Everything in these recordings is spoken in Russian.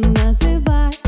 называть.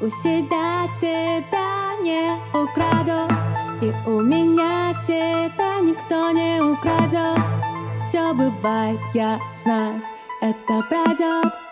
У себя тебя не украду И у меня тебя никто не украдет Все бывает, я знаю, это пройдет